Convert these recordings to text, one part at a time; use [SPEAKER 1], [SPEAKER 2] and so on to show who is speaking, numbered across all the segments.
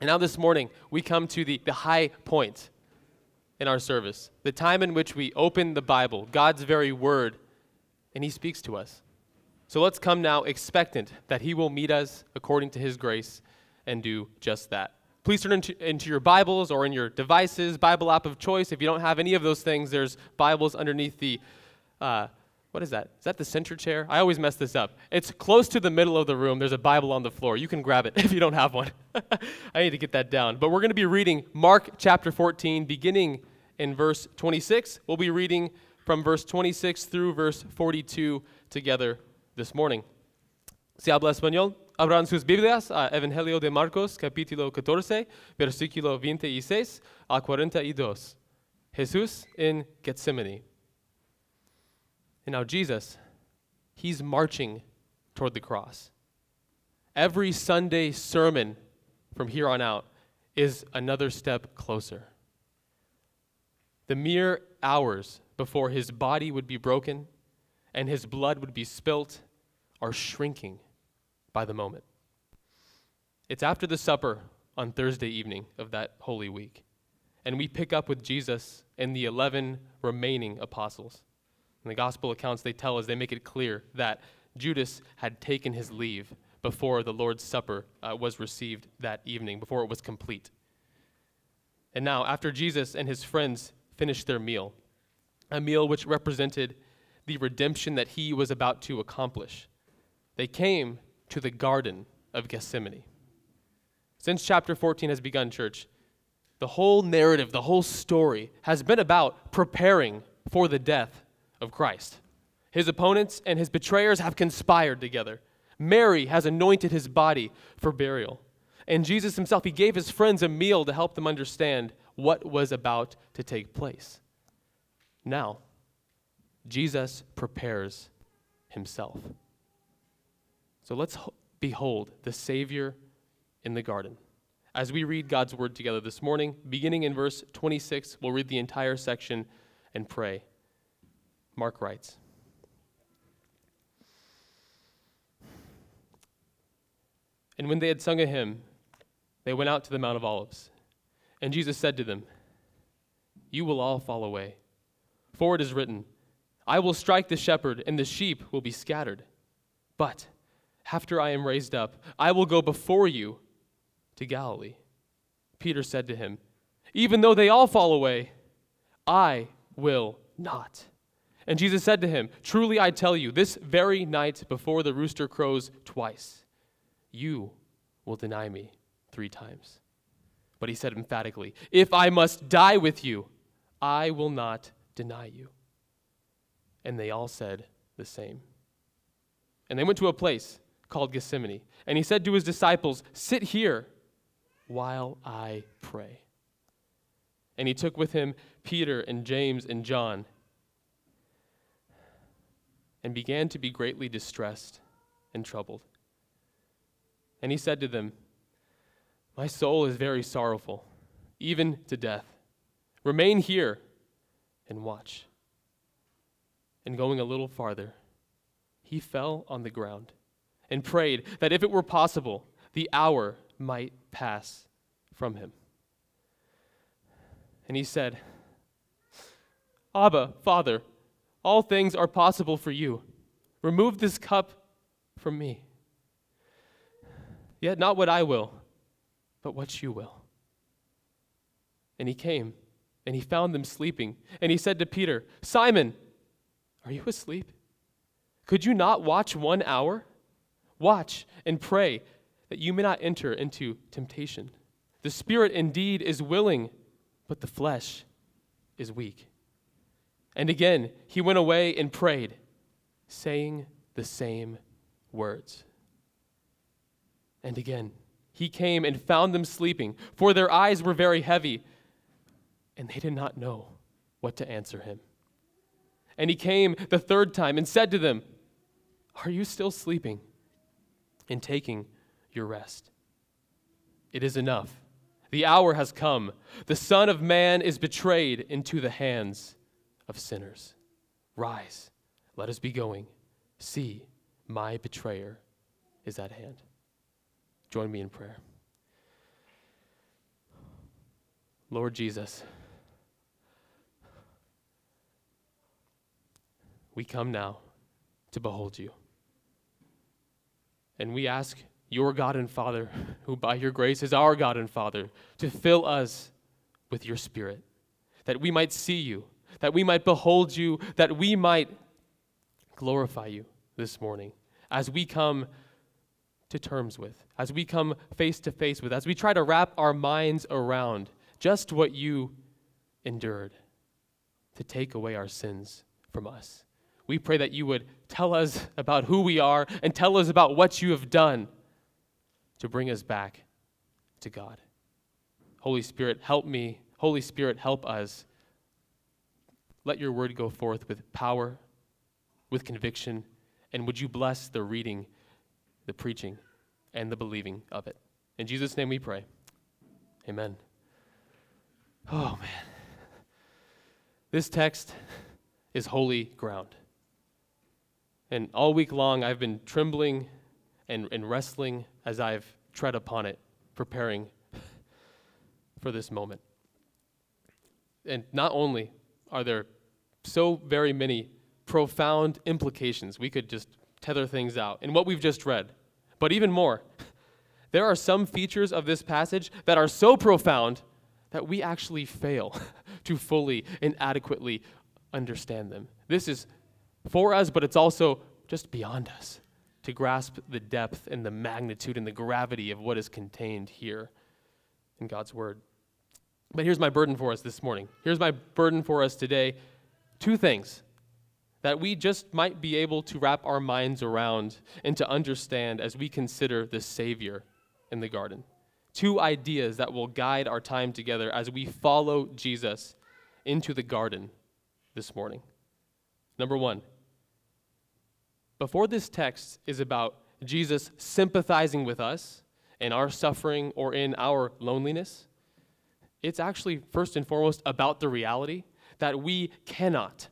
[SPEAKER 1] And now this morning, we come to the, the high point in our service, the time in which we open the Bible, God's very word, and He speaks to us. So let's come now expectant that He will meet us according to His grace and do just that. Please turn into, into your Bibles or in your devices, Bible app of choice. If you don't have any of those things, there's Bibles underneath the uh, what is that? Is that the center chair? I always mess this up. It's close to the middle of the room. There's a Bible on the floor. You can grab it if you don't have one. I need to get that down. But we're going to be reading Mark chapter 14, beginning in verse 26. We'll be reading from verse 26 through verse 42 together this morning. Si habla español, abran sus Biblias a Evangelio de Marcos, capítulo 14, versículo 26 a 42. Jesús en Gethsemane. And now, Jesus, he's marching toward the cross. Every Sunday sermon from here on out is another step closer. The mere hours before his body would be broken and his blood would be spilt are shrinking by the moment. It's after the supper on Thursday evening of that Holy Week, and we pick up with Jesus and the 11 remaining apostles. In the gospel accounts, they tell us, they make it clear that Judas had taken his leave before the Lord's Supper uh, was received that evening, before it was complete. And now, after Jesus and his friends finished their meal, a meal which represented the redemption that he was about to accomplish, they came to the Garden of Gethsemane. Since chapter 14 has begun, church, the whole narrative, the whole story has been about preparing for the death of Christ. His opponents and his betrayers have conspired together. Mary has anointed his body for burial. And Jesus himself, he gave his friends a meal to help them understand what was about to take place. Now, Jesus prepares himself. So let's behold the Savior in the garden. As we read God's word together this morning, beginning in verse 26, we'll read the entire section and pray. Mark writes And when they had sung a hymn, they went out to the Mount of Olives. And Jesus said to them, You will all fall away. For it is written, I will strike the shepherd, and the sheep will be scattered. But after I am raised up, I will go before you to Galilee. Peter said to him, Even though they all fall away, I will not. And Jesus said to him, Truly I tell you, this very night before the rooster crows twice, you will deny me three times. But he said emphatically, If I must die with you, I will not deny you. And they all said the same. And they went to a place called Gethsemane. And he said to his disciples, Sit here while I pray. And he took with him Peter and James and John and began to be greatly distressed and troubled. And he said to them, My soul is very sorrowful, even to death. Remain here and watch. And going a little farther, he fell on the ground and prayed that if it were possible, the hour might pass from him. And he said, Abba, Father, all things are possible for you. Remove this cup from me. Yet not what I will, but what you will. And he came, and he found them sleeping. And he said to Peter, Simon, are you asleep? Could you not watch one hour? Watch and pray that you may not enter into temptation. The spirit indeed is willing, but the flesh is weak. And again, he went away and prayed, saying the same words. And again, he came and found them sleeping, for their eyes were very heavy, and they did not know what to answer him. And he came the third time and said to them, Are you still sleeping and taking your rest? It is enough. The hour has come. The Son of Man is betrayed into the hands of sinners. Rise, let us be going. See, my betrayer is at hand. Join me in prayer. Lord Jesus, we come now to behold you. And we ask your God and Father, who by your grace is our God and Father, to fill us with your Spirit, that we might see you, that we might behold you, that we might glorify you this morning as we come to terms with, as we come face to face with, as we try to wrap our minds around just what you endured to take away our sins from us. We pray that you would tell us about who we are and tell us about what you have done to bring us back to God. Holy Spirit, help me. Holy Spirit, help us. Let your word go forth with power, with conviction, and would you bless the reading, the preaching, and the believing of it. In Jesus' name we pray. Amen. Oh, man. This text is holy ground. And all week long, I've been trembling and, and wrestling as I've tread upon it, preparing for this moment. And not only are there so very many profound implications, we could just tether things out in what we've just read, but even more, there are some features of this passage that are so profound that we actually fail to fully and adequately understand them. This is for us, but it's also just beyond us to grasp the depth and the magnitude and the gravity of what is contained here in God's Word. But here's my burden for us this morning. Here's my burden for us today two things that we just might be able to wrap our minds around and to understand as we consider the Savior in the garden. Two ideas that will guide our time together as we follow Jesus into the garden this morning. Number one, before this text is about Jesus sympathizing with us in our suffering or in our loneliness, it's actually first and foremost about the reality that we cannot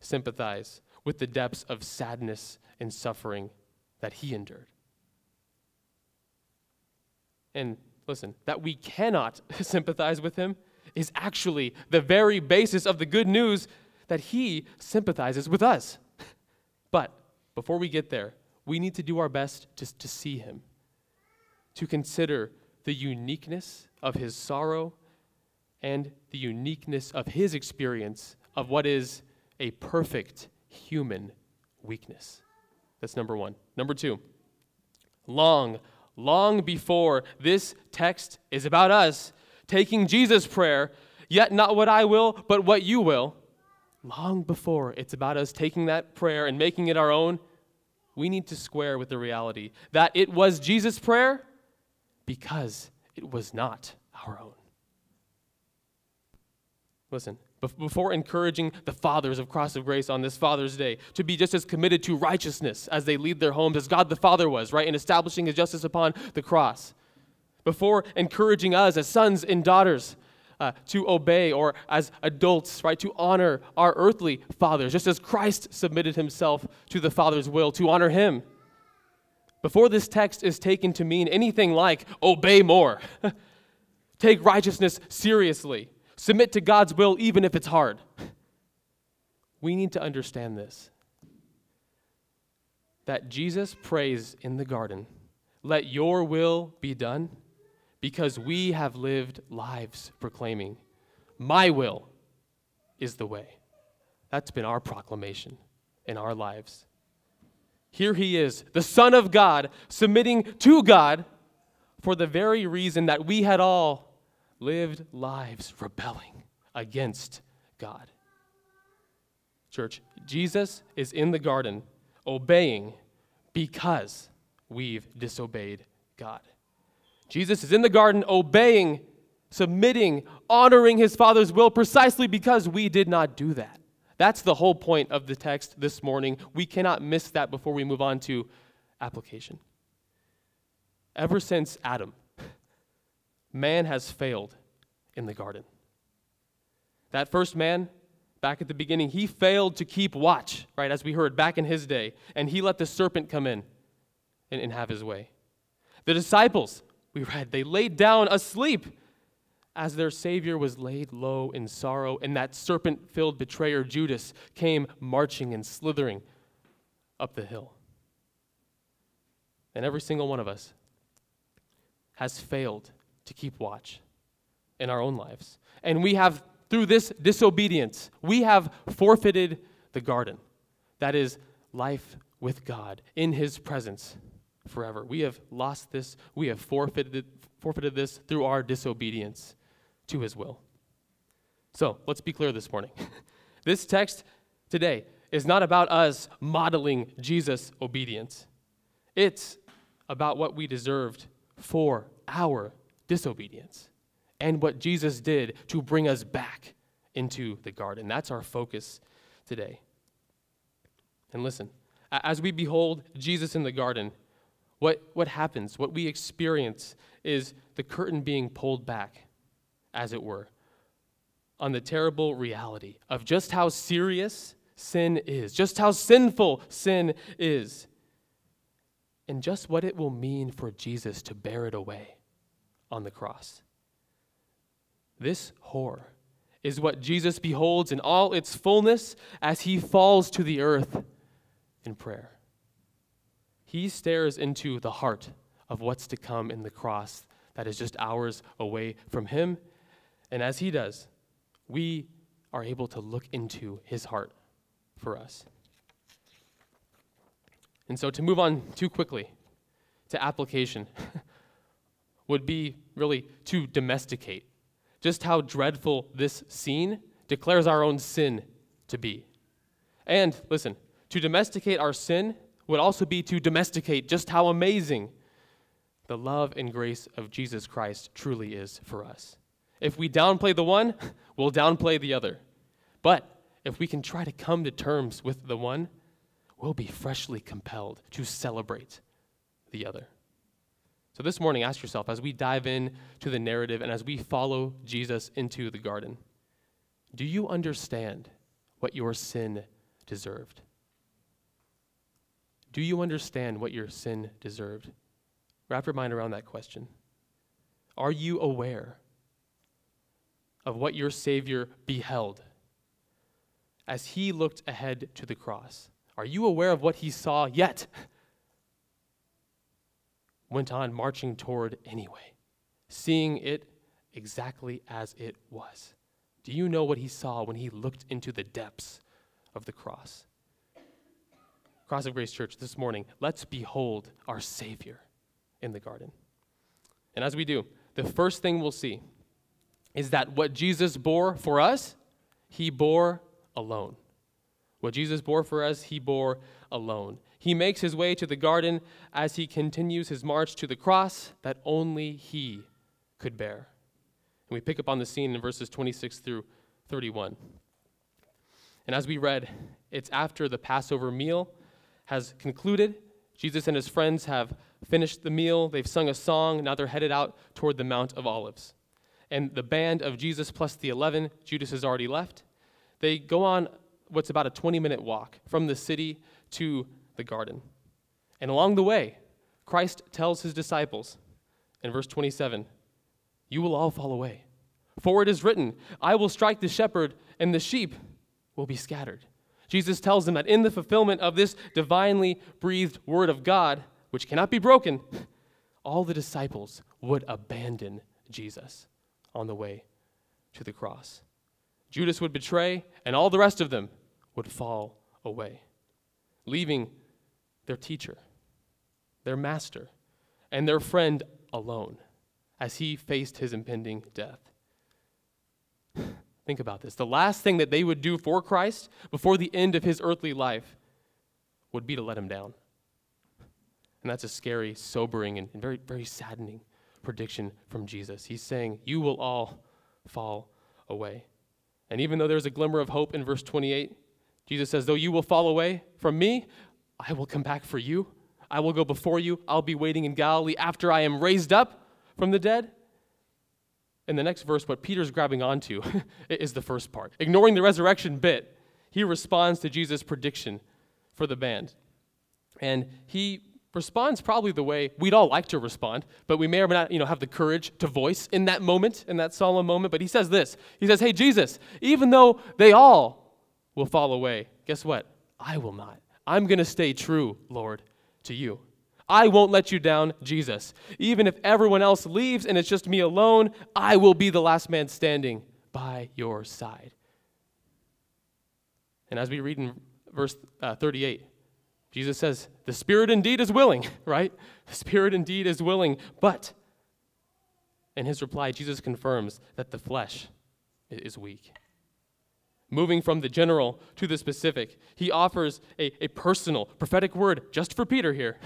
[SPEAKER 1] sympathize with the depths of sadness and suffering that he endured. And listen, that we cannot sympathize with him is actually the very basis of the good news that he sympathizes with us. But before we get there, we need to do our best to, to see him, to consider the uniqueness of his sorrow and the uniqueness of his experience of what is a perfect human weakness. That's number one. Number two, long, long before this text is about us taking Jesus' prayer, yet not what I will, but what you will, long before it's about us taking that prayer and making it our own, we need to square with the reality that it was Jesus' prayer because it was not our own. Listen, before encouraging the fathers of Cross of Grace on this Father's Day to be just as committed to righteousness as they lead their homes as God the Father was, right, in establishing his justice upon the cross. Before encouraging us as sons and daughters uh, to obey, or as adults, right, to honor our earthly fathers, just as Christ submitted himself to the Father's will, to honor him. Before this text is taken to mean anything like obey more, take righteousness seriously, Submit to God's will even if it's hard. We need to understand this that Jesus prays in the garden, Let your will be done, because we have lived lives proclaiming, My will is the way. That's been our proclamation in our lives. Here he is, the Son of God, submitting to God for the very reason that we had all lived lives rebelling against God. Church, Jesus is in the garden obeying because we've disobeyed God. Jesus is in the garden obeying, submitting, honoring his Father's will precisely because we did not do that. That's the whole point of the text this morning. We cannot miss that before we move on to application. Ever since Adam, man has failed in the garden. That first man, back at the beginning, he failed to keep watch, right, as we heard back in his day, and he let the serpent come in and, and have his way. The disciples, we read, they laid down asleep as their Savior was laid low in sorrow, and that serpent filled betrayer Judas came marching and slithering up the hill. And every single one of us has failed to keep watch in our own lives. And we have, through this disobedience, we have forfeited the garden. That is life with God in His presence forever. We have lost this, we have forfeited, forfeited this through our disobedience to His will. So let's be clear this morning. this text today is not about us modeling Jesus' obedience, it's about what we deserved for our disobedience and what Jesus did to bring us back into the garden. That's our focus today. And listen, as we behold Jesus in the garden, what, what happens, what we experience, is the curtain being pulled back, as it were, on the terrible reality of just how serious sin is, just how sinful sin is, and just what it will mean for Jesus to bear it away on the cross. This horror is what Jesus beholds in all its fullness as he falls to the earth in prayer. He stares into the heart of what's to come in the cross that is just hours away from him. And as he does, we are able to look into his heart for us. And so to move on too quickly to application would be really to domesticate just how dreadful this scene declares our own sin to be. And listen, to domesticate our sin would also be to domesticate just how amazing the love and grace of Jesus Christ truly is for us. If we downplay the one, we'll downplay the other. But if we can try to come to terms with the one, we'll be freshly compelled to celebrate the other. So this morning, ask yourself as we dive in to the narrative and as we follow Jesus into the garden, do you understand what your sin deserved? Do you understand what your sin deserved? Wrap your mind around that question. Are you aware of what your Savior beheld as he looked ahead to the cross? Are you aware of what he saw yet went on marching toward anyway, seeing it exactly as it was? Do you know what he saw when he looked into the depths of the cross? Cross of Grace Church, this morning, let's behold our Savior in the garden. And as we do, the first thing we'll see is that what Jesus bore for us, he bore alone. What Jesus bore for us, he bore alone. He makes his way to the garden as he continues his march to the cross that only he could bear. And we pick up on the scene in verses 26 through 31. And as we read, it's after the Passover meal has concluded. Jesus and his friends have finished the meal. They've sung a song. Now they're headed out toward the Mount of Olives. And the band of Jesus plus the 11, Judas has already left. They go on what's about a 20 minute walk from the city to the garden. And along the way, Christ tells his disciples in verse 27 You will all fall away. For it is written, I will strike the shepherd, and the sheep will be scattered. Jesus tells them that in the fulfillment of this divinely breathed word of God, which cannot be broken, all the disciples would abandon Jesus on the way to the cross. Judas would betray, and all the rest of them would fall away, leaving their teacher, their master, and their friend alone as he faced his impending death. Think about this. The last thing that they would do for Christ before the end of his earthly life would be to let him down. And that's a scary, sobering, and very, very saddening prediction from Jesus. He's saying, You will all fall away. And even though there's a glimmer of hope in verse 28, Jesus says, Though you will fall away from me, I will come back for you. I will go before you. I'll be waiting in Galilee after I am raised up from the dead in the next verse, what Peter's grabbing onto is the first part. Ignoring the resurrection bit, he responds to Jesus' prediction for the band. And he responds probably the way we'd all like to respond, but we may or may not, you know, have the courage to voice in that moment, in that solemn moment. But he says this. He says, Hey, Jesus, even though they all will fall away, guess what? I will not. I'm going to stay true, Lord, to you. I won't let you down, Jesus. Even if everyone else leaves and it's just me alone, I will be the last man standing by your side. And as we read in verse uh, 38, Jesus says, The spirit indeed is willing, right? The spirit indeed is willing, but in his reply, Jesus confirms that the flesh is weak. Moving from the general to the specific, he offers a, a personal, prophetic word just for Peter here.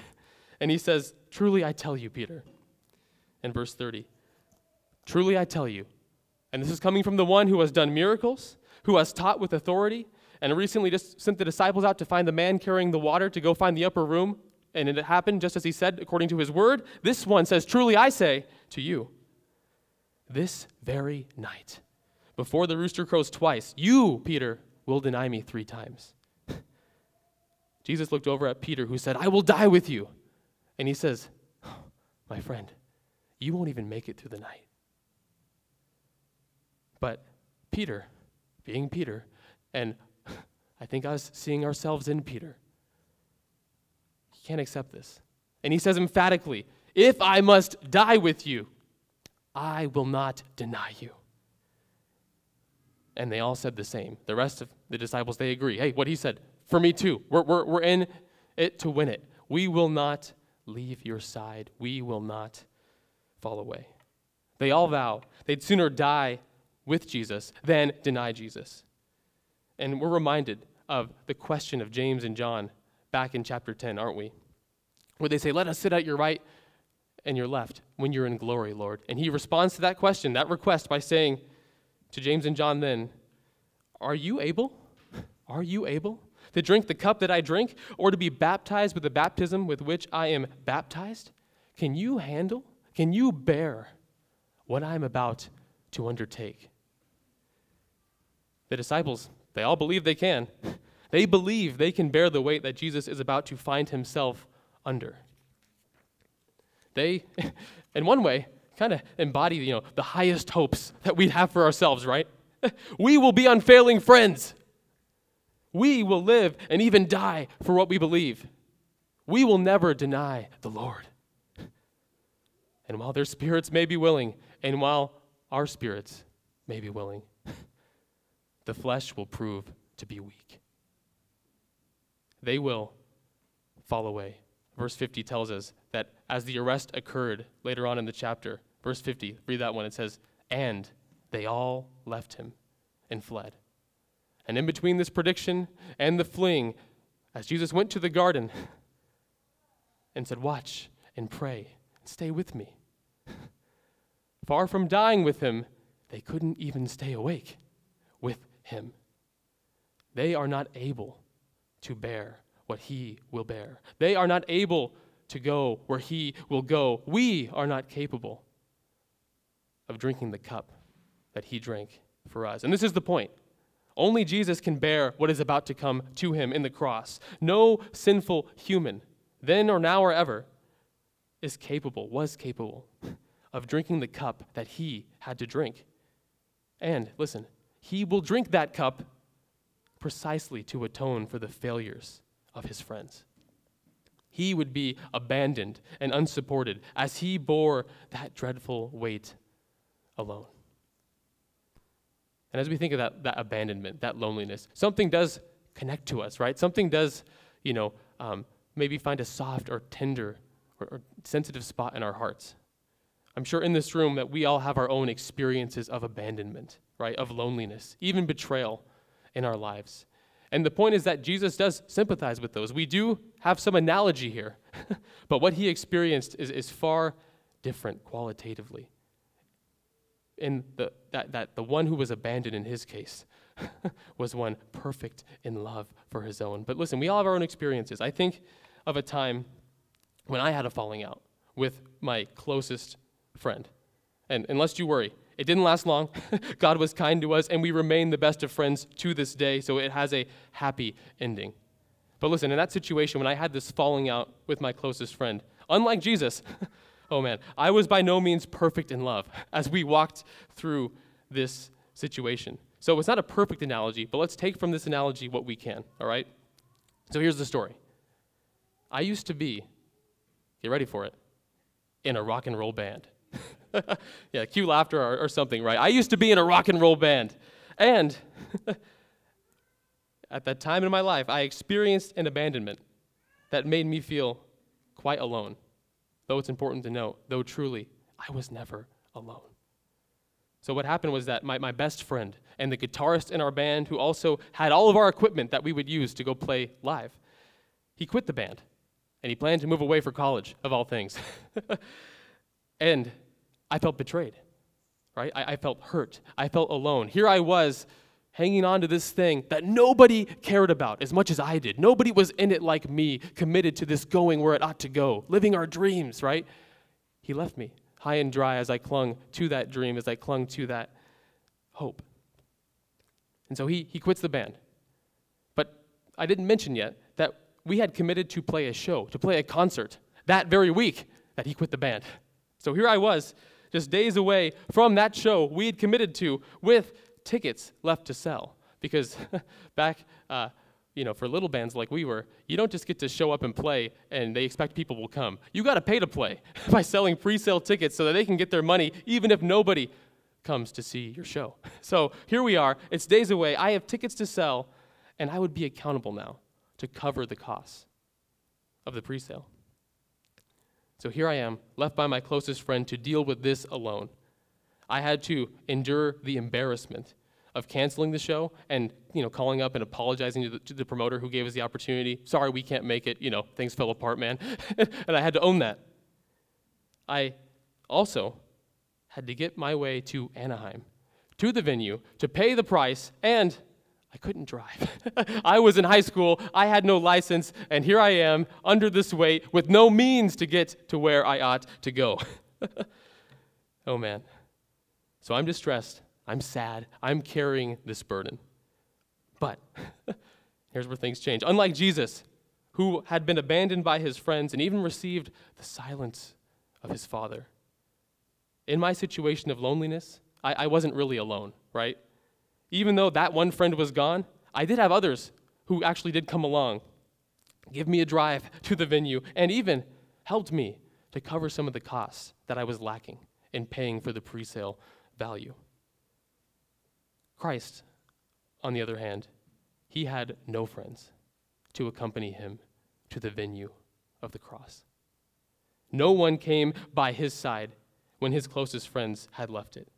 [SPEAKER 1] And he says, Truly I tell you, Peter, in verse 30, truly I tell you, and this is coming from the one who has done miracles, who has taught with authority, and recently just sent the disciples out to find the man carrying the water to go find the upper room. And it happened just as he said, according to his word. This one says, Truly I say to you, this very night, before the rooster crows twice, you, Peter, will deny me three times. Jesus looked over at Peter, who said, I will die with you. And he says, oh, My friend, you won't even make it through the night. But Peter, being Peter, and I think us seeing ourselves in Peter, he can't accept this. And he says emphatically, If I must die with you, I will not deny you. And they all said the same. The rest of the disciples, they agree. Hey, what he said, for me too. We're, we're, we're in it to win it. We will not leave your side. We will not fall away. They all vow they'd sooner die with Jesus than deny Jesus. And we're reminded of the question of James and John back in chapter 10, aren't we? Where they say, Let us sit at your right and your left when you're in glory, Lord. And he responds to that question, that request, by saying to James and John then, Are you able? Are you able to drink the cup that I drink, or to be baptized with the baptism with which I am baptized? Can you handle, can you bear what I'm about to undertake? The disciples, they all believe they can. They believe they can bear the weight that Jesus is about to find himself under. They, in one way, kind of embody you know, the highest hopes that we have for ourselves, right? We will be unfailing friends. We will live and even die for what we believe. We will never deny the Lord. And while their spirits may be willing, and while our spirits may be willing, the flesh will prove to be weak. They will fall away. Verse 50 tells us that as the arrest occurred later on in the chapter, verse 50, read that one, it says, And they all left him and fled. And in between this prediction and the fleeing, as Jesus went to the garden and said, Watch and pray and stay with me. Far from dying with him, they couldn't even stay awake with him. They are not able to bear what he will bear. They are not able to go where he will go. We are not capable of drinking the cup that he drank for us. And this is the point. Only Jesus can bear what is about to come to him in the cross. No sinful human, then or now or ever, is capable, was capable of drinking the cup that he had to drink. And listen, he will drink that cup precisely to atone for the failures of his friends. He would be abandoned and unsupported as he bore that dreadful weight alone. And as we think of that, that abandonment, that loneliness, something does connect to us, right? Something does, you know, um, maybe find a soft or tender or, or sensitive spot in our hearts. I'm sure in this room that we all have our own experiences of abandonment right, of loneliness, even betrayal in our lives. And the point is that Jesus does sympathize with those. We do have some analogy here, but what he experienced is, is far different qualitatively. In the, that, that the one who was abandoned in his case was one perfect in love for his own. But listen, we all have our own experiences. I think of a time when I had a falling out with my closest friend. And, and lest you worry, it didn't last long. God was kind to us, and we remain the best of friends to this day, so it has a happy ending. But listen, in that situation, when I had this falling out with my closest friend, unlike Jesus, oh man, I was by no means perfect in love as we walked through this situation. So it's not a perfect analogy, but let's take from this analogy what we can, all right? So here's the story. I used to be, get ready for it, in a rock and roll band. yeah, cue laughter or, or something, right? I used to be in a rock and roll band. And at that time in my life, I experienced an abandonment that made me feel quite alone. Though it's important to note, though truly, I was never alone. So, what happened was that my, my best friend and the guitarist in our band, who also had all of our equipment that we would use to go play live, he quit the band and he planned to move away for college, of all things. and I felt betrayed, right? I, I felt hurt. I felt alone. Here I was hanging on to this thing that nobody cared about as much as I did. Nobody was in it like me, committed to this going where it ought to go, living our dreams, right? He left me high and dry as I clung to that dream, as I clung to that hope. And so he, he quits the band. But I didn't mention yet that we had committed to play a show, to play a concert that very week that he quit the band. So here I was, just days away from that show we had committed to with tickets left to sell. Because back, uh, you know, for little bands like we were, you don't just get to show up and play and they expect people will come. You got to pay to play by selling pre sale tickets so that they can get their money even if nobody comes to see your show. So here we are. It's days away. I have tickets to sell, and I would be accountable now to cover the costs of the pre sale. So here I am, left by my closest friend to deal with this alone. I had to endure the embarrassment of canceling the show and you know calling up and apologizing to the, to the, promoter who gave us the opportunity. Sorry, we can't make it. You know, things fell apart, man. and I had to own that. I also had to get my way to Anaheim, to the venue, to pay the price, and I couldn't drive. I was in high school, I had no license, and here I am under this weight with no means to get to where I ought to go. oh man. So I'm distressed, I'm sad, I'm carrying this burden. But here's where things change. Unlike Jesus, who had been abandoned by his friends and even received the silence of his father, in my situation of loneliness, I, I wasn't really alone, right? Even though that one friend was gone, I did have others who actually did come along, give me a drive to the venue, and even helped me to cover some of the costs that I was lacking in paying for the pre sale value. Christ, on the other hand, he had no friends to accompany him to the venue of the cross. No one came by his side when his closest friends had left it.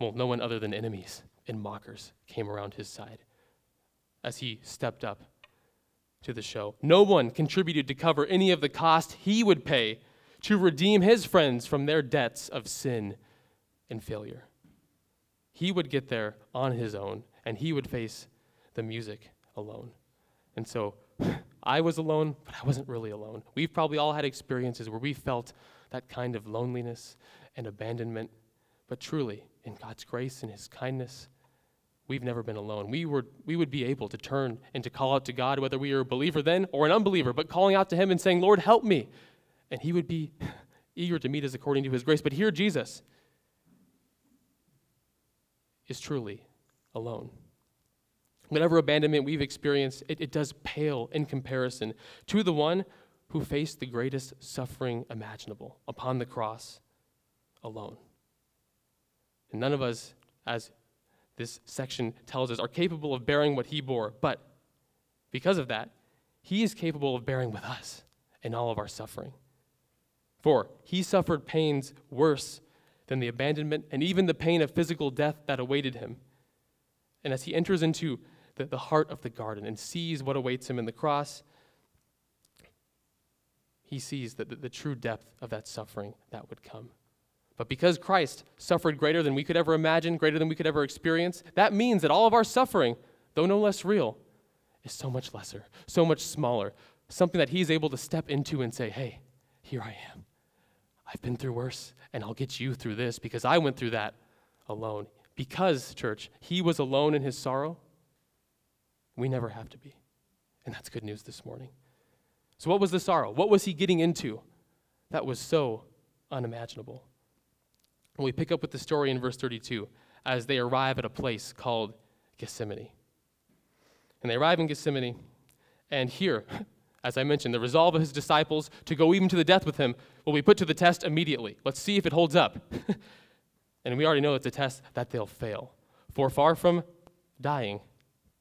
[SPEAKER 1] Well, no one other than enemies and mockers came around his side as he stepped up to the show. No one contributed to cover any of the cost he would pay to redeem his friends from their debts of sin and failure. He would get there on his own, and he would face the music alone. And so I was alone, but I wasn't really alone. We've probably all had experiences where we felt that kind of loneliness and abandonment, but truly, in God's grace and His kindness, we've never been alone. We, were, we would be able to turn and to call out to God, whether we were a believer then or an unbeliever, but calling out to Him and saying, Lord, help me. And He would be eager to meet us according to His grace. But here, Jesus, is truly alone. Whatever abandonment we've experienced, it, it does pale in comparison to the one who faced the greatest suffering imaginable upon the cross alone. And none of us, as this section tells us, are capable of bearing what he bore, but because of that, he is capable of bearing with us in all of our suffering. For he suffered pains worse than the abandonment and even the pain of physical death that awaited him. And as he enters into the, the heart of the garden and sees what awaits him in the cross, he sees the, the, the true depth of that suffering that would come. But because Christ suffered greater than we could ever imagine, greater than we could ever experience, that means that all of our suffering, though no less real, is so much lesser, so much smaller, something that he's able to step into and say, hey, here I am. I've been through worse, and I'll get you through this because I went through that alone. Because, church, he was alone in his sorrow, we never have to be. And that's good news this morning. So, what was the sorrow? What was he getting into that was so unimaginable? We pick up with the story in verse 32 as they arrive at a place called Gethsemane. And they arrive in Gethsemane, and here, as I mentioned, the resolve of his disciples to go even to the death with him will be put to the test immediately. Let's see if it holds up. and we already know it's a test that they'll fail. For far from dying,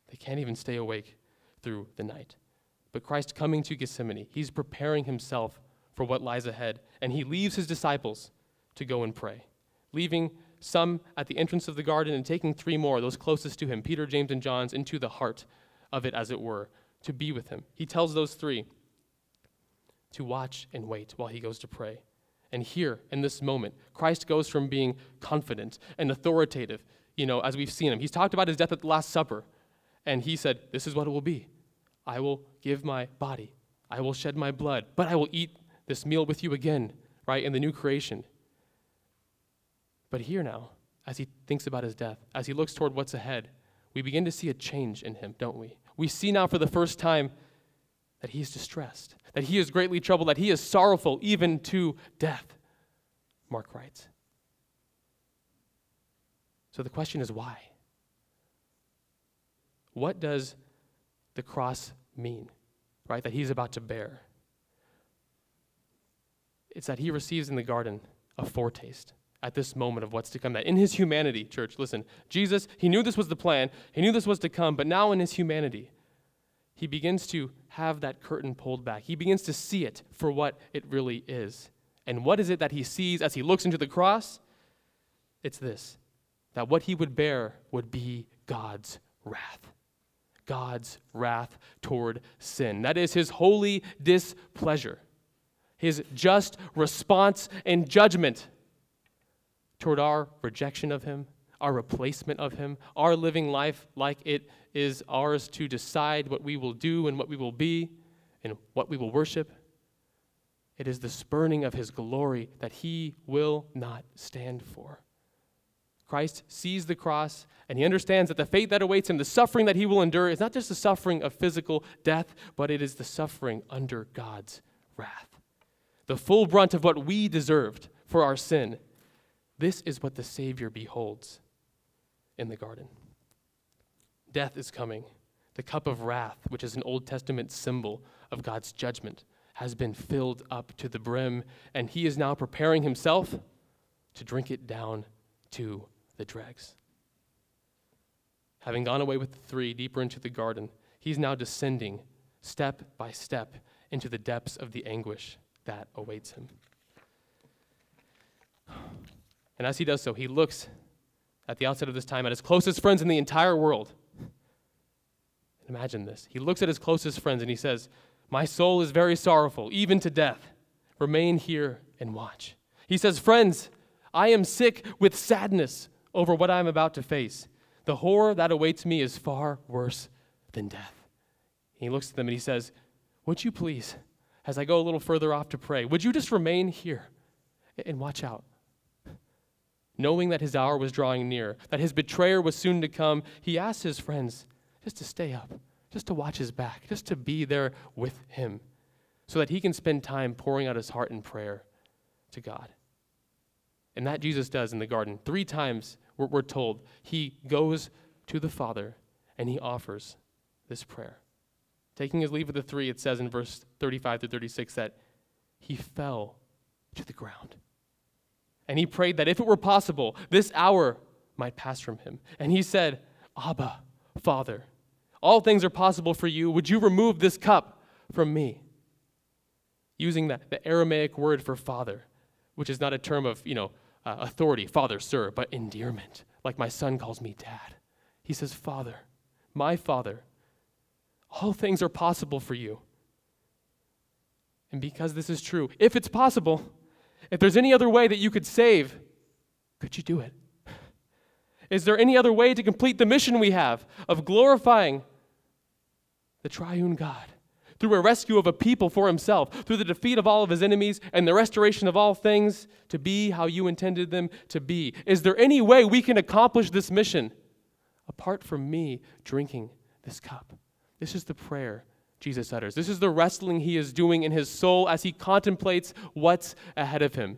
[SPEAKER 1] they can't even stay awake through the night. But Christ coming to Gethsemane, he's preparing himself for what lies ahead, and he leaves his disciples to go and pray, leaving some at the entrance of the garden and taking three more, those closest to him, Peter, James, and John's, into the heart of it, as it were, to be with him. He tells those three to watch and wait while he goes to pray. And here, in this moment, Christ goes from being confident and authoritative, you know, as we've seen him. He's talked about his death at the Last Supper, and he said, This is what it will be. I will give my body, I will shed my blood, but I will eat this meal with you again, right, in the new creation. But here now, as he thinks about his death, as he looks toward what's ahead, we begin to see a change in him, don't we? We see now for the first time that he is distressed, that he is greatly troubled, that he is sorrowful even to death. Mark writes. So the question is why? What does the cross mean, right, that he's about to bear? It's that he receives in the garden a foretaste at this moment of what's to come. That in his humanity, church, listen, Jesus, he knew this was the plan, he knew this was to come, but now in his humanity, he begins to have that curtain pulled back. He begins to see it for what it really is. And what is it that he sees as he looks into the cross? It's this that what he would bear would be God's wrath. God's wrath toward sin. That is his holy displeasure, his just response and judgment toward our rejection of Him, our replacement of Him, our living life like it is ours to decide what we will do and what we will be and what we will worship. It is the spurning of His glory that He will not stand for. Christ sees the cross and he understands that the fate that awaits him, the suffering that he will endure, is not just the suffering of physical death, but it is the suffering under God's wrath. The full brunt of what we deserved for our sin this is what the Savior beholds in the garden. Death is coming. The cup of wrath, which is an Old Testament symbol of God's judgment, has been filled up to the brim, and he is now preparing himself to drink it down to the dregs. Having gone away with the three deeper into the garden, he's now descending step by step into the depths of the anguish that awaits him. And as he does so, he looks at the outset of this time at his closest friends in the entire world. Imagine this. He looks at his closest friends and he says, My soul is very sorrowful, even to death. Remain here and watch. He says, Friends, I am sick with sadness over what I am about to face. The horror that awaits me is far worse than death. He looks at them and he says, Would you please, as I go a little further off to pray, would you just remain here and watch out? Knowing that his hour was drawing near, that his betrayer was soon to come, he asked his friends just to stay up, just to watch his back, just to be there with him, so that he can spend time pouring out his heart in prayer to God. And that Jesus does in the garden. Three times we're, we're told he goes to the Father and he offers this prayer. Taking his leave of the three, it says in verse 35 to 36 that he fell to the ground. And he prayed that if it were possible, this hour might pass from him. And he said, Abba, Father, all things are possible for you. Would you remove this cup from me? Using that, the Aramaic word for father, which is not a term of, you know, uh, authority, father, sir, but endearment, like my son calls me dad. He says, Father, my father, all things are possible for you. And because this is true, if it's possible, if there's any other way that you could save, could you do it? Is there any other way to complete the mission we have of glorifying the triune God through a rescue of a people for himself, through the defeat of all of his enemies and the restoration of all things to be how you intended them to be? Is there any way we can accomplish this mission apart from me drinking this cup? This is the prayer Jesus utters. This is the wrestling he is doing in his soul as he contemplates what's ahead of him,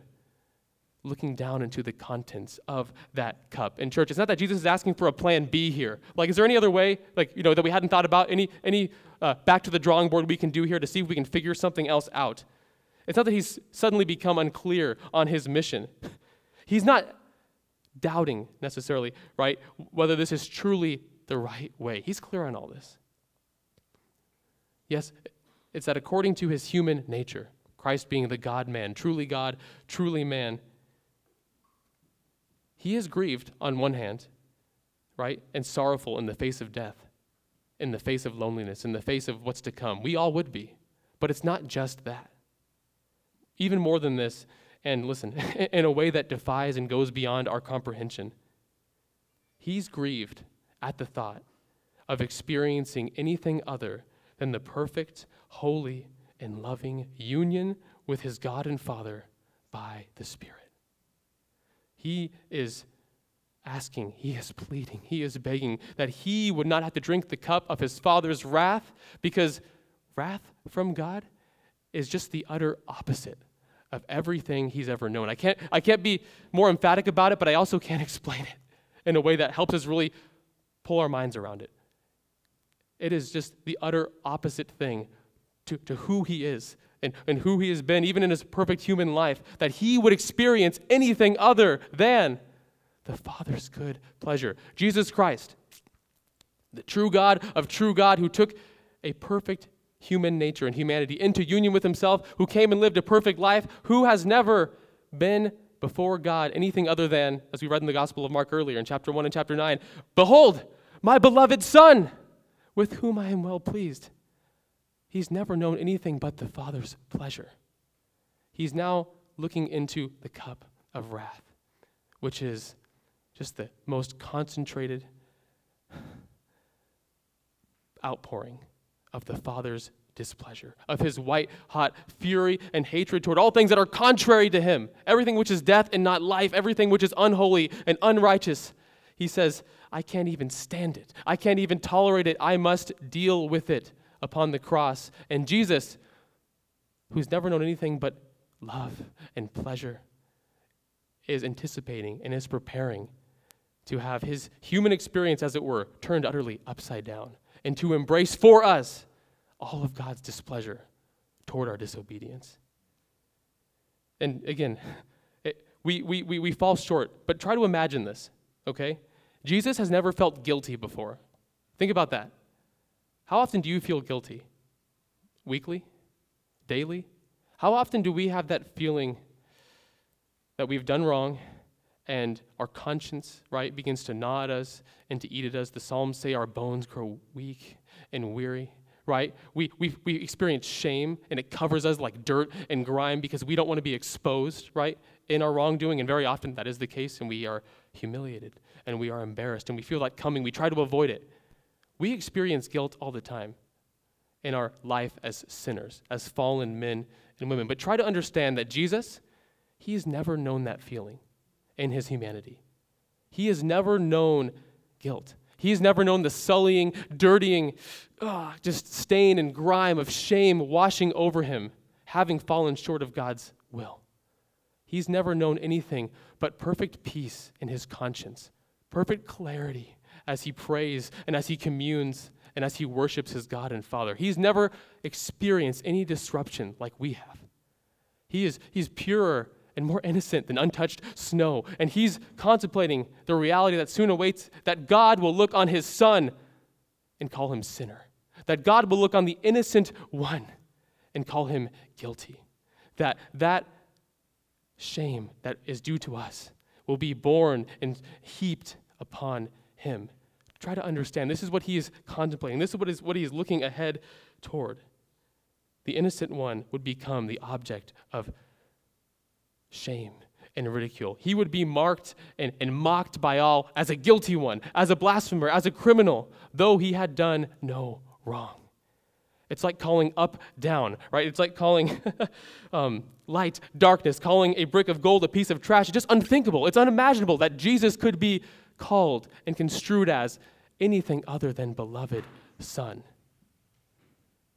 [SPEAKER 1] looking down into the contents of that cup. In church, it's not that Jesus is asking for a plan B here. Like, is there any other way, like, you know, that we hadn't thought about? Any, any uh, back to the drawing board we can do here to see if we can figure something else out? It's not that he's suddenly become unclear on his mission. He's not doubting necessarily, right, whether this is truly the right way. He's clear on all this. Yes, it's that according to his human nature, Christ being the God man, truly God, truly man, he is grieved on one hand, right, and sorrowful in the face of death, in the face of loneliness, in the face of what's to come. We all would be. But it's not just that. Even more than this, and listen, in a way that defies and goes beyond our comprehension, he's grieved at the thought of experiencing anything other than the perfect, holy, and loving union with his God and Father by the Spirit. He is asking, he is pleading, he is begging that he would not have to drink the cup of his Father's wrath because wrath from God is just the utter opposite of everything he's ever known. I can't, I can't be more emphatic about it, but I also can't explain it in a way that helps us really pull our minds around it. It is just the utter opposite thing to, to who he is and, and who he has been, even in his perfect human life, that he would experience anything other than the Father's good pleasure. Jesus Christ, the true God of true God, who took a perfect human nature and humanity into union with himself, who came and lived a perfect life, who has never been before God anything other than, as we read in the Gospel of Mark earlier in chapter 1 and chapter 9, Behold, my beloved Son with whom I am well pleased. He's never known anything but the Father's pleasure. He's now looking into the cup of wrath, which is just the most concentrated outpouring of the Father's displeasure, of his white hot fury and hatred toward all things that are contrary to him, everything which is death and not life, everything which is unholy and unrighteous. He says, I can't even stand it. I can't even tolerate it. I must deal with it upon the cross. And Jesus, who's never known anything but love and pleasure, is anticipating and is preparing to have his human experience, as it were, turned utterly upside down and to embrace for us all of God's displeasure toward our disobedience. And again, it, we, we, we, we fall short, but try to imagine this, okay? Jesus has never felt guilty before. Think about that. How often do you feel guilty? Weekly? Daily? How often do we have that feeling that we've done wrong and our conscience, right, begins to gnaw at us and to eat at us? The Psalms say our bones grow weak and weary, right? We, we, we experience shame and it covers us like dirt and grime because we don't want to be exposed, right, in our wrongdoing. And very often that is the case and we are humiliated and we are embarrassed and we feel that coming. We try to avoid it. We experience guilt all the time in our life as sinners, as fallen men and women. But try to understand that Jesus, he has never known that feeling in his humanity. He has never known guilt. He's never known the sullying, dirtying, ugh, just stain and grime of shame washing over him, having fallen short of God's will. He's never known anything but perfect peace in his conscience perfect clarity as he prays and as he communes and as he worships his God and Father. He's never experienced any disruption like we have. He is he's purer and more innocent than untouched snow, and he's contemplating the reality that soon awaits that God will look on his son and call him sinner. That God will look on the innocent one and call him guilty. That that shame that is due to us will be borne and heaped upon him. Try to understand. This is what he is contemplating. This is what, is what he is looking ahead toward. The innocent one would become the object of shame and ridicule. He would be marked and, and mocked by all as a guilty one, as a blasphemer, as a criminal, though he had done no wrong. It's like calling up down, right? It's like calling um, light darkness, calling a brick of gold a piece of trash. Just unthinkable. It's unimaginable that Jesus could be called and construed as anything other than beloved Son.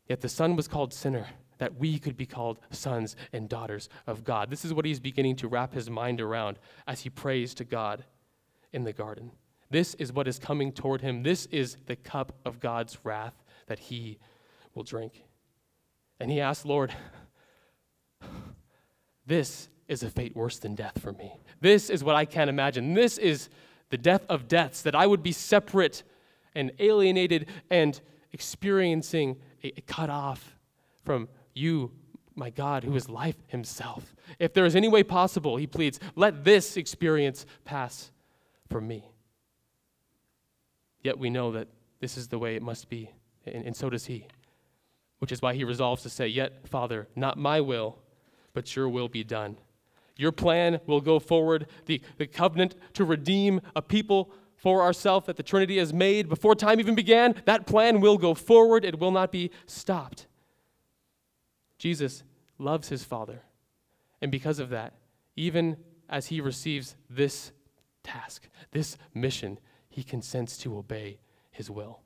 [SPEAKER 1] Yet the Son was called sinner that we could be called sons and daughters of God. This is what he's beginning to wrap his mind around as he prays to God in the garden. This is what is coming toward him. This is the cup of God's wrath that he will drink. And he asked, Lord, this is a fate worse than death for me. This is what I can't imagine. This is the death of deaths, that I would be separate and alienated and experiencing a, a cut off from you, my God, who is life himself. If there is any way possible, he pleads, let this experience pass for me. Yet we know that this is the way it must be, and, and so does he. Which is why he resolves to say, Yet, Father, not my will, but your will be done. Your plan will go forward. The, the covenant to redeem a people for ourselves that the Trinity has made before time even began, that plan will go forward. It will not be stopped. Jesus loves his Father. And because of that, even as he receives this task, this mission, he consents to obey his will.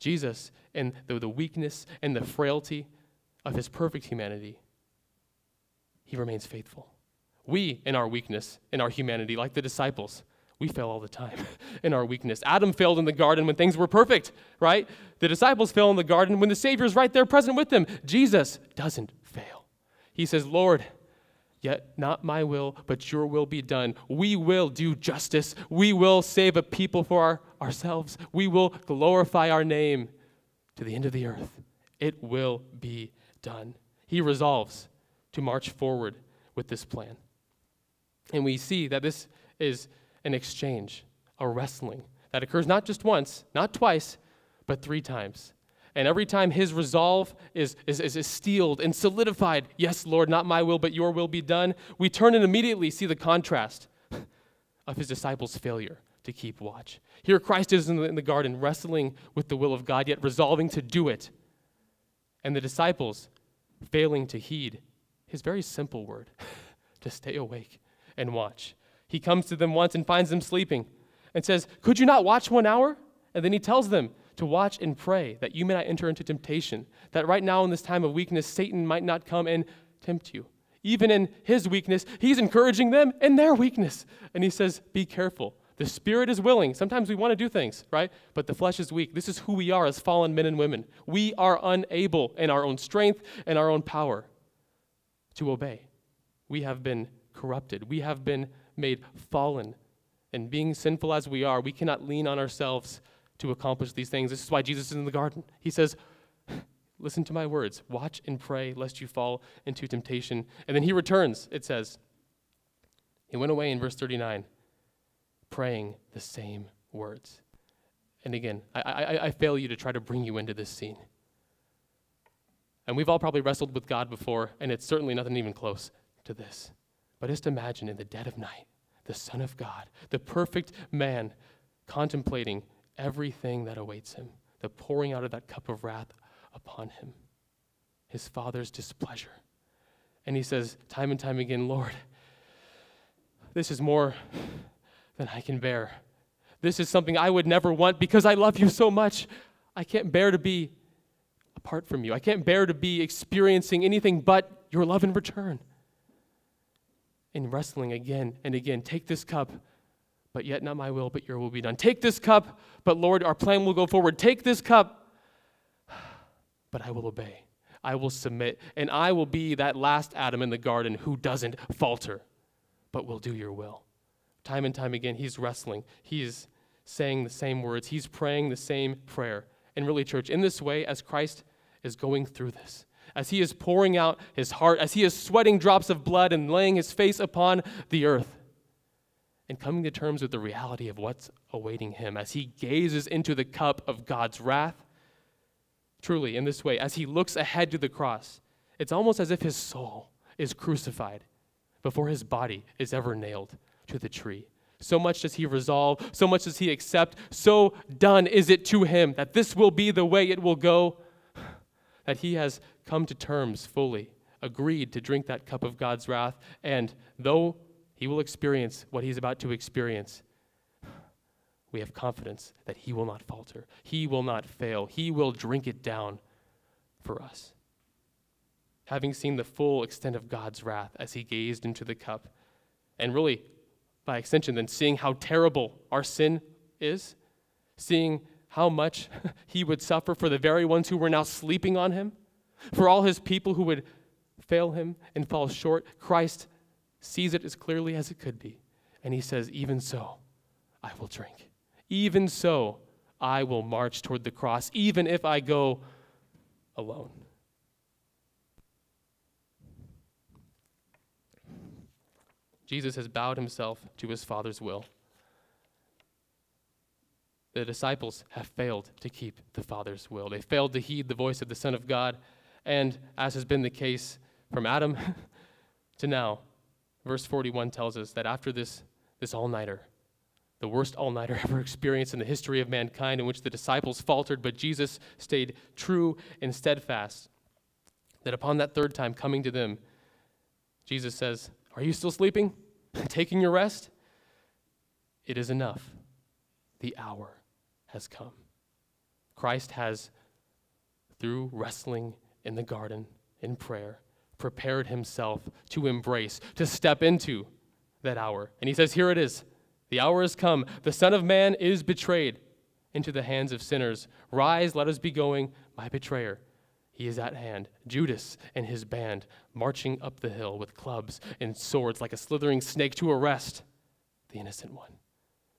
[SPEAKER 1] Jesus, in the, the weakness and the frailty of his perfect humanity, he remains faithful. We, in our weakness, in our humanity, like the disciples, we fail all the time in our weakness. Adam failed in the garden when things were perfect, right? The disciples fail in the garden when the Savior is right there present with them. Jesus doesn't fail. He says, Lord, yet not my will, but your will be done. We will do justice. We will save a people for our, ourselves. We will glorify our name to the end of the earth. It will be done. He resolves to march forward with this plan. And we see that this is an exchange, a wrestling that occurs not just once, not twice, but three times. And every time his resolve is, is, is, steeled and solidified, yes, Lord, not my will, but your will be done, we turn and immediately see the contrast of his disciples' failure to keep watch. Here, Christ is in the, in the garden wrestling with the will of God, yet resolving to do it. And the disciples failing to heed his very simple word to stay awake and watch. He comes to them once and finds them sleeping and says, Could you not watch one hour? And then he tells them to watch and pray that you may not enter into temptation, that right now in this time of weakness, Satan might not come and tempt you. Even in his weakness, he's encouraging them in their weakness. And he says, Be careful. The spirit is willing. Sometimes we want to do things, right? But the flesh is weak. This is who we are as fallen men and women. We are unable in our own strength and our own power to obey. We have been corrupted. We have been made fallen. And being sinful as we are, we cannot lean on ourselves to accomplish these things. This is why Jesus is in the garden. He says, Listen to my words. Watch and pray lest you fall into temptation. And then he returns, it says. He went away in verse 39, praying the same words. And again, I, I, I fail you to try to bring you into this scene. And we've all probably wrestled with God before, and it's certainly nothing even close to this. But just imagine in the dead of night, the Son of God, the perfect man, contemplating everything that awaits him, the pouring out of that cup of wrath upon him, his Father's displeasure. And he says, time and time again, Lord, this is more than I can bear. This is something I would never want because I love you so much. I can't bear to be apart from you. I can't bear to be experiencing anything but your love in return in wrestling again and again. Take this cup, but yet not my will, but your will be done. Take this cup, but Lord, our plan will go forward. Take this cup, but I will obey. I will submit, and I will be that last Adam in the garden who doesn't falter, but will do your will. Time and time again, he's wrestling. He's saying the same words. He's praying the same prayer. And really, church, in this way, as Christ is going through this, as he is pouring out his heart, as he is sweating drops of blood and laying his face upon the earth, and coming to terms with the reality of what's awaiting him, as he gazes into the cup of God's wrath. Truly, in this way, as he looks ahead to the cross, it's almost as if his soul is crucified before his body is ever nailed to the tree. So much does he resolve, so much does he accept, so done is it to him that this will be the way it will go, that he has come to terms fully, agreed to drink that cup of God's wrath, and though he will experience what he's about to experience, we have confidence that he will not falter. He will not fail. He will drink it down for us. Having seen the full extent of God's wrath as he gazed into the cup, and really, by extension, then seeing how terrible our sin is, seeing how much he would suffer for the very ones who were now sleeping on him, for all his people who would fail him and fall short, Christ sees it as clearly as it could be. And he says, Even so, I will drink. Even so, I will march toward the cross, even if I go alone. Jesus has bowed himself to his Father's will. The disciples have failed to keep the Father's will. They failed to heed the voice of the Son of God. And as has been the case from Adam to now, verse 41 tells us that after this, this all nighter, the worst all nighter ever experienced in the history of mankind, in which the disciples faltered, but Jesus stayed true and steadfast. That upon that third time coming to them, Jesus says, Are you still sleeping? Taking your rest? It is enough. The hour has come. Christ has, through wrestling in the garden in prayer, prepared himself to embrace, to step into that hour. And he says, Here it is. The hour has come. The Son of Man is betrayed into the hands of sinners. Rise, let us be going. My betrayer, he is at hand. Judas and his band marching up the hill with clubs and swords like a slithering snake to arrest the innocent one.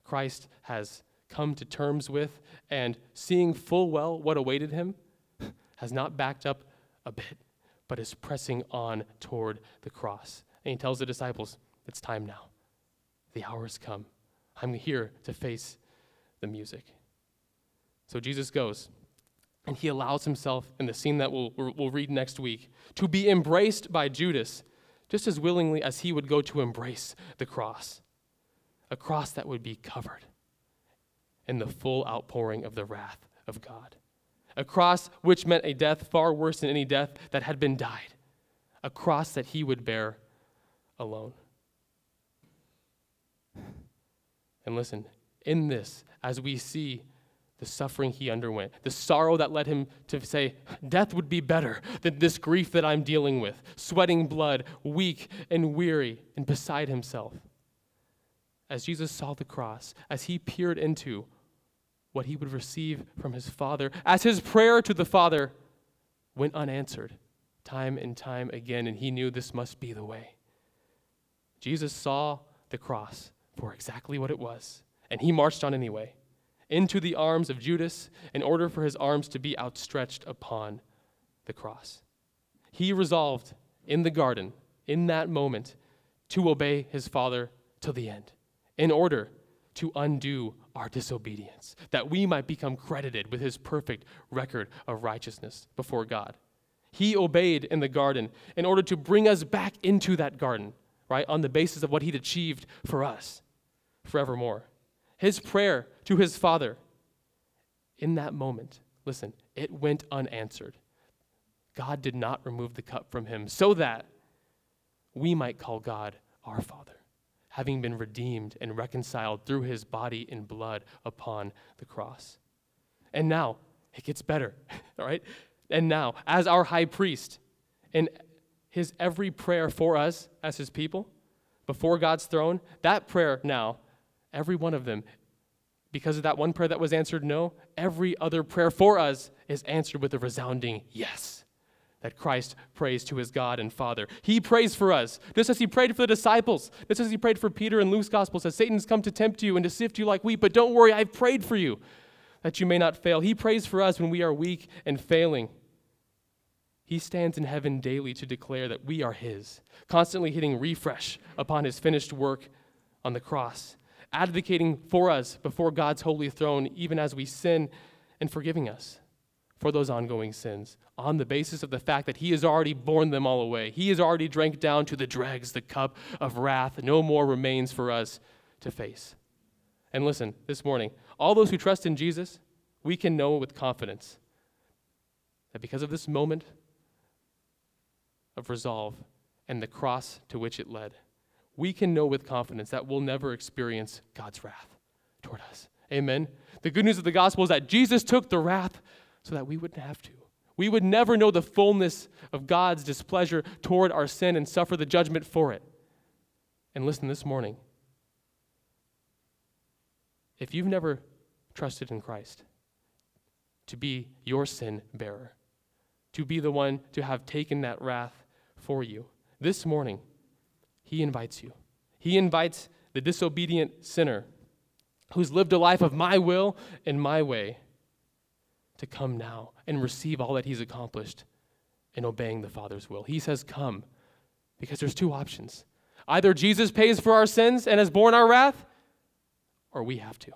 [SPEAKER 1] Christ has come to terms with and seeing full well what awaited him has not backed up a bit, but is pressing on toward the cross. And he tells the disciples, It's time now. The hour has come. I'm here to face the music. So Jesus goes, and he allows himself, in the scene that we'll, we'll read next week, to be embraced by Judas just as willingly as he would go to embrace the cross. A cross that would be covered in the full outpouring of the wrath of God. A cross which meant a death far worse than any death that had been died. A cross that he would bear alone. And listen, in this, as we see the suffering he underwent, the sorrow that led him to say, Death would be better than this grief that I'm dealing with, sweating blood, weak and weary, and beside himself. As Jesus saw the cross, as he peered into what he would receive from his Father, as his prayer to the Father went unanswered time and time again, and he knew this must be the way. Jesus saw the cross for exactly what it was. And he marched on anyway, into the arms of Judas, in order for his arms to be outstretched upon the cross. He resolved in the garden, in that moment, to obey his Father till the end, in order to undo our disobedience, that we might become credited with his perfect record of righteousness before God. He obeyed in the garden in order to bring us back into that garden, right, on the basis of what he'd achieved for us forevermore. His prayer to his Father in that moment, listen, it went unanswered. God did not remove the cup from him so that we might call God our Father, having been redeemed and reconciled through his body and blood upon the cross. And now, it gets better, all right? And now, as our high priest, in his every prayer for us as his people, before God's throne, that prayer now Every one of them. Because of that one prayer that was answered no, every other prayer for us is answered with a resounding yes. That Christ prays to his God and Father. He prays for us, just as he prayed for the disciples, just as he prayed for Peter in Luke's gospel, says, Satan's come to tempt you and to sift you like wheat, but don't worry, I've prayed for you that you may not fail. He prays for us when we are weak and failing. He stands in heaven daily to declare that we are His, constantly hitting refresh upon His finished work on the cross advocating for us before God's holy throne, even as we sin, and forgiving us for those ongoing sins on the basis of the fact that He has already borne them all away. He has already drank down to the dregs the cup of wrath. No more remains for us to face. And listen, this morning, all those who trust in Jesus, we can know with confidence that because of this moment of resolve and the cross to which it led, we can know with confidence that we'll never experience God's wrath toward us. Amen. The good news of the gospel is that Jesus took the wrath so that we wouldn't have to. We would never know the fullness of God's displeasure toward our sin and suffer the judgment for it. And listen this morning if you've never trusted in Christ to be your sin bearer, to be the one to have taken that wrath for you, this morning, He invites you. He invites the disobedient sinner who's lived a life of my will and my way to come now and receive all that He's accomplished in obeying the Father's will. He says, Come, because there's two options. Either Jesus pays for our sins and has borne our wrath, or we have to.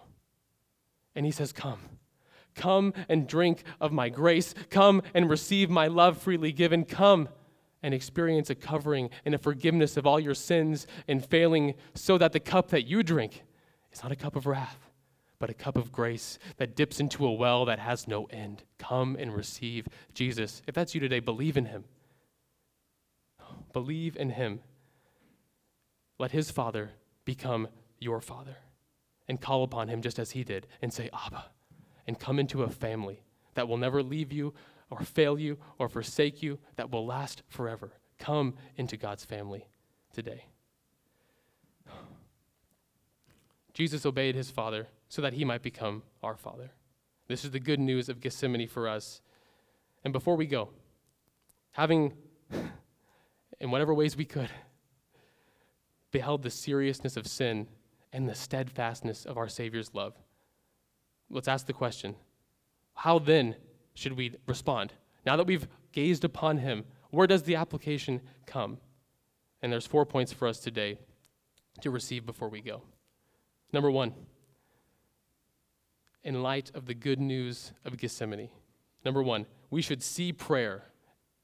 [SPEAKER 1] And he says, Come. Come and drink of my grace. Come and receive my love freely given. Come and experience a covering and a forgiveness of all your sins and failing, so that the cup that you drink is not a cup of wrath, but a cup of grace that dips into a well that has no end. Come and receive Jesus. If that's you today, believe in him. Believe in him. Let his Father become your Father and call upon him just as he did and say, Abba, and come into a family that will never leave you or fail you or forsake you, that will last forever. Come into God's family today. Jesus obeyed his Father so that he might become our Father. This is the good news of Gethsemane for us. And before we go, having, in whatever ways we could, beheld the seriousness of sin and the steadfastness of our Savior's love. Let's ask the question how then should we respond? Now that we've gazed upon Him, where does the application come? And there's four points for us today to receive before we go. Number one, in light of the good news of Gethsemane, number one, we should see prayer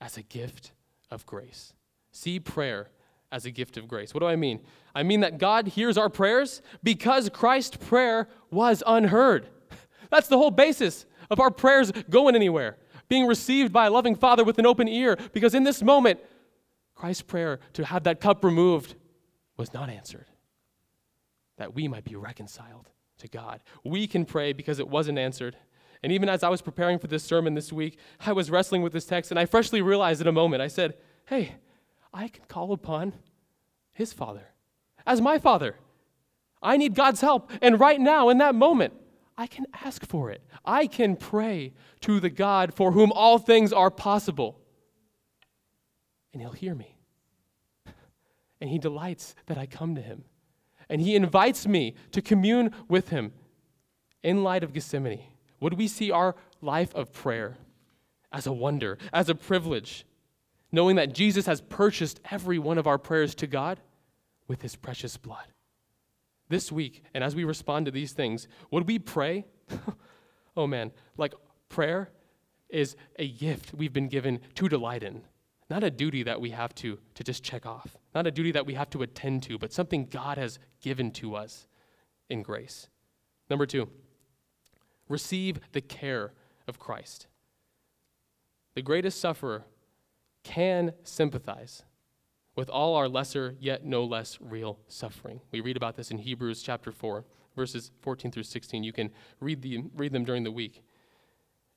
[SPEAKER 1] as a gift of grace. See prayer as a gift of grace. What do I mean? I mean that God hears our prayers because Christ's prayer was unheard. That's the whole basis of our prayers going anywhere, being received by a loving Father with an open ear, because in this moment, Christ's prayer to have that cup removed was not answered, that we might be reconciled to God. We can pray because it wasn't answered. And even as I was preparing for this sermon this week, I was wrestling with this text and I freshly realized in a moment, I said, hey, I can call upon his father as my father. I need God's help. And right now, in that moment, I can ask for it. I can pray to the God for whom all things are possible. And he'll hear me. And he delights that I come to him. And he invites me to commune with him in light of Gethsemane. Would we see our life of prayer as a wonder, as a privilege, knowing that Jesus has purchased every one of our prayers to God with his precious blood. This week, and as we respond to these things, would we pray? oh man, like prayer is a gift we've been given to delight in, not a duty that we have to, to just check off, not a duty that we have to attend to, but something God has given to us in grace. Number two, receive the care of Christ. The greatest sufferer can sympathize with all our lesser yet no less real suffering. We read about this in Hebrews chapter 4, verses 14 through 16. You can read, the, read them during the week.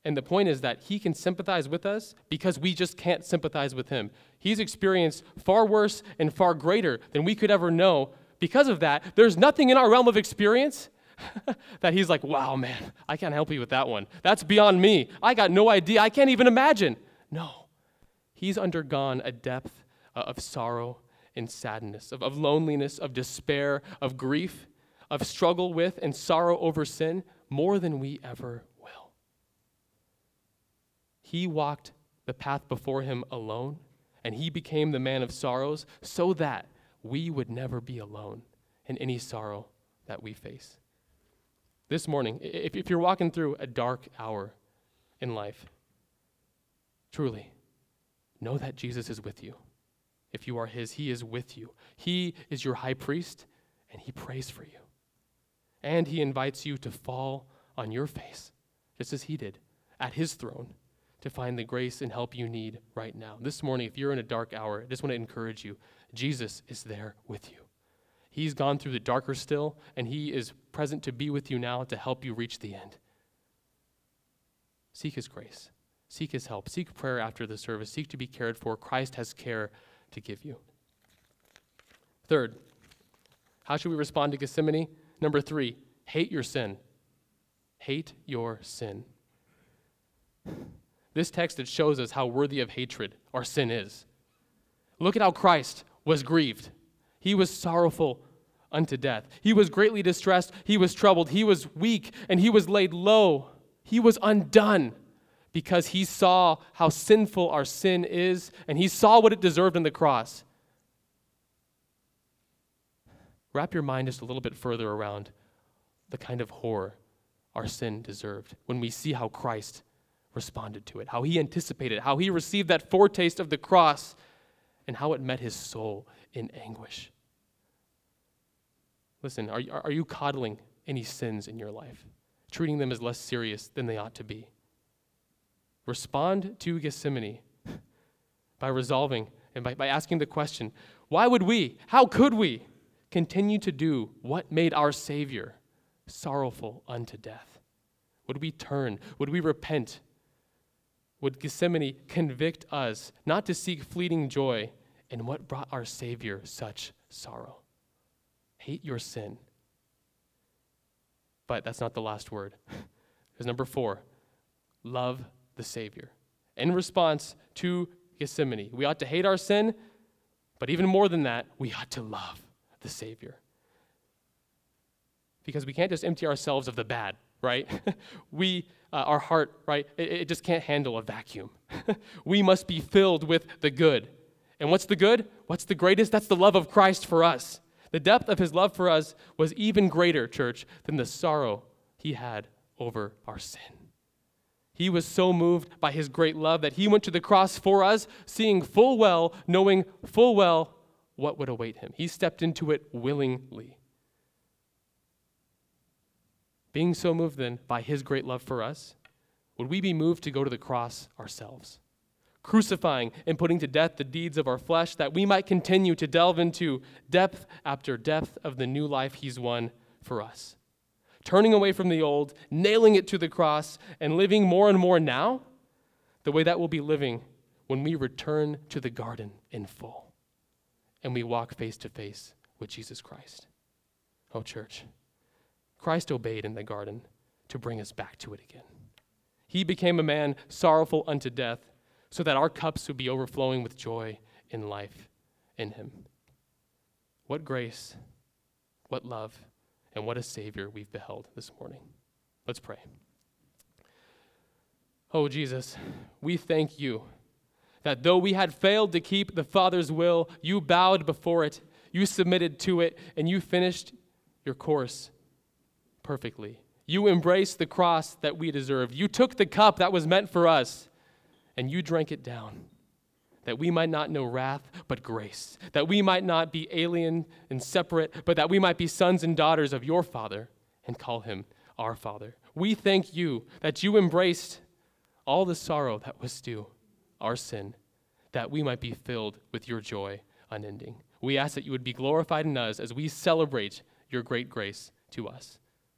[SPEAKER 1] And the point is that he can sympathize with us because we just can't sympathize with him. He's experienced far worse and far greater than we could ever know. Because of that, there's nothing in our realm of experience that he's like, wow, man, I can't help you with that one. That's beyond me. I got no idea. I can't even imagine. No. He's undergone a depth uh, of sorrow and sadness, of, of loneliness, of despair, of grief, of struggle with and sorrow over sin more than we ever. He walked the path before him alone, and he became the man of sorrows so that we would never be alone in any sorrow that we face. This morning, if, if you're walking through a dark hour in life, truly, know that Jesus is with you. If you are his, he is with you. He is your high priest, and he prays for you. And he invites you to fall on your face, just as he did, at his throne, to find the grace and help you need right now. This morning, if you're in a dark hour, I just want to encourage you Jesus is there with you. He's gone through the darker still, and he is present to be with you now to help you reach the end. Seek his grace. Seek his help. Seek prayer after the service. Seek to be cared for. Christ has care to give you. Third, how should we respond to Gethsemane? Number three, hate your sin. Hate your sin. This text it shows us how worthy of hatred our sin is. Look at how Christ was grieved. He was sorrowful unto death. He was greatly distressed. He was troubled. He was weak and he was laid low. He was undone because he saw how sinful our sin is and he saw what it deserved on the cross. Wrap your mind just a little bit further around the kind of horror our sin deserved when we see how Christ responded to it, how he anticipated, how he received that foretaste of the cross, and how it met his soul in anguish. Listen, are, are you coddling any sins in your life, treating them as less serious than they ought to be? Respond to Gethsemane by resolving and by, by asking the question why would we, how could we continue to do what made our Savior sorrowful unto death? Would we turn? Would we repent? Would Gethsemane convict us not to seek fleeting joy in what brought our Savior such sorrow? Hate your sin. But that's not the last word. Because number four, love the Savior. In response to Gethsemane, we ought to hate our sin, but even more than that, we ought to love the Savior. Because we can't just empty ourselves of the bad, right? we, uh, our heart, right, it, it just can't handle a vacuum. we must be filled with the good. And what's the good? What's the greatest? That's the love of Christ for us. The depth of his love for us was even greater, church, than the sorrow he had over our sin. He was so moved by his great love that he went to the cross for us, seeing full well, knowing full well what would await him. He stepped into it willingly. Being so moved then by his great love for us, would we be moved to go to the cross ourselves? Crucifying and putting to death the deeds of our flesh that we might continue to delve into depth after depth of the new life he's won for us. Turning away from the old, nailing it to the cross, and living more and more now, the way that we'll be living when we return to the garden in full and we walk face to face with Jesus Christ. Oh, church, Christ obeyed in the garden to bring us back to it again. He became a man sorrowful unto death so that our cups would be overflowing with joy in life in him. What grace, what love, and what a Savior we've beheld this morning. Let's pray. Oh, Jesus, we thank you that though we had failed to keep the Father's will, you bowed before it, you submitted to it, and you finished your course perfectly. You embraced the cross that we deserved. You took the cup that was meant for us, and you drank it down, that we might not know wrath, but grace, that we might not be alien and separate, but that we might be sons and daughters of your Father and call him our Father. We thank you that you embraced all the sorrow that was due our sin, that we might be filled with your joy unending. We ask that you would be glorified in us as we celebrate your great grace to us.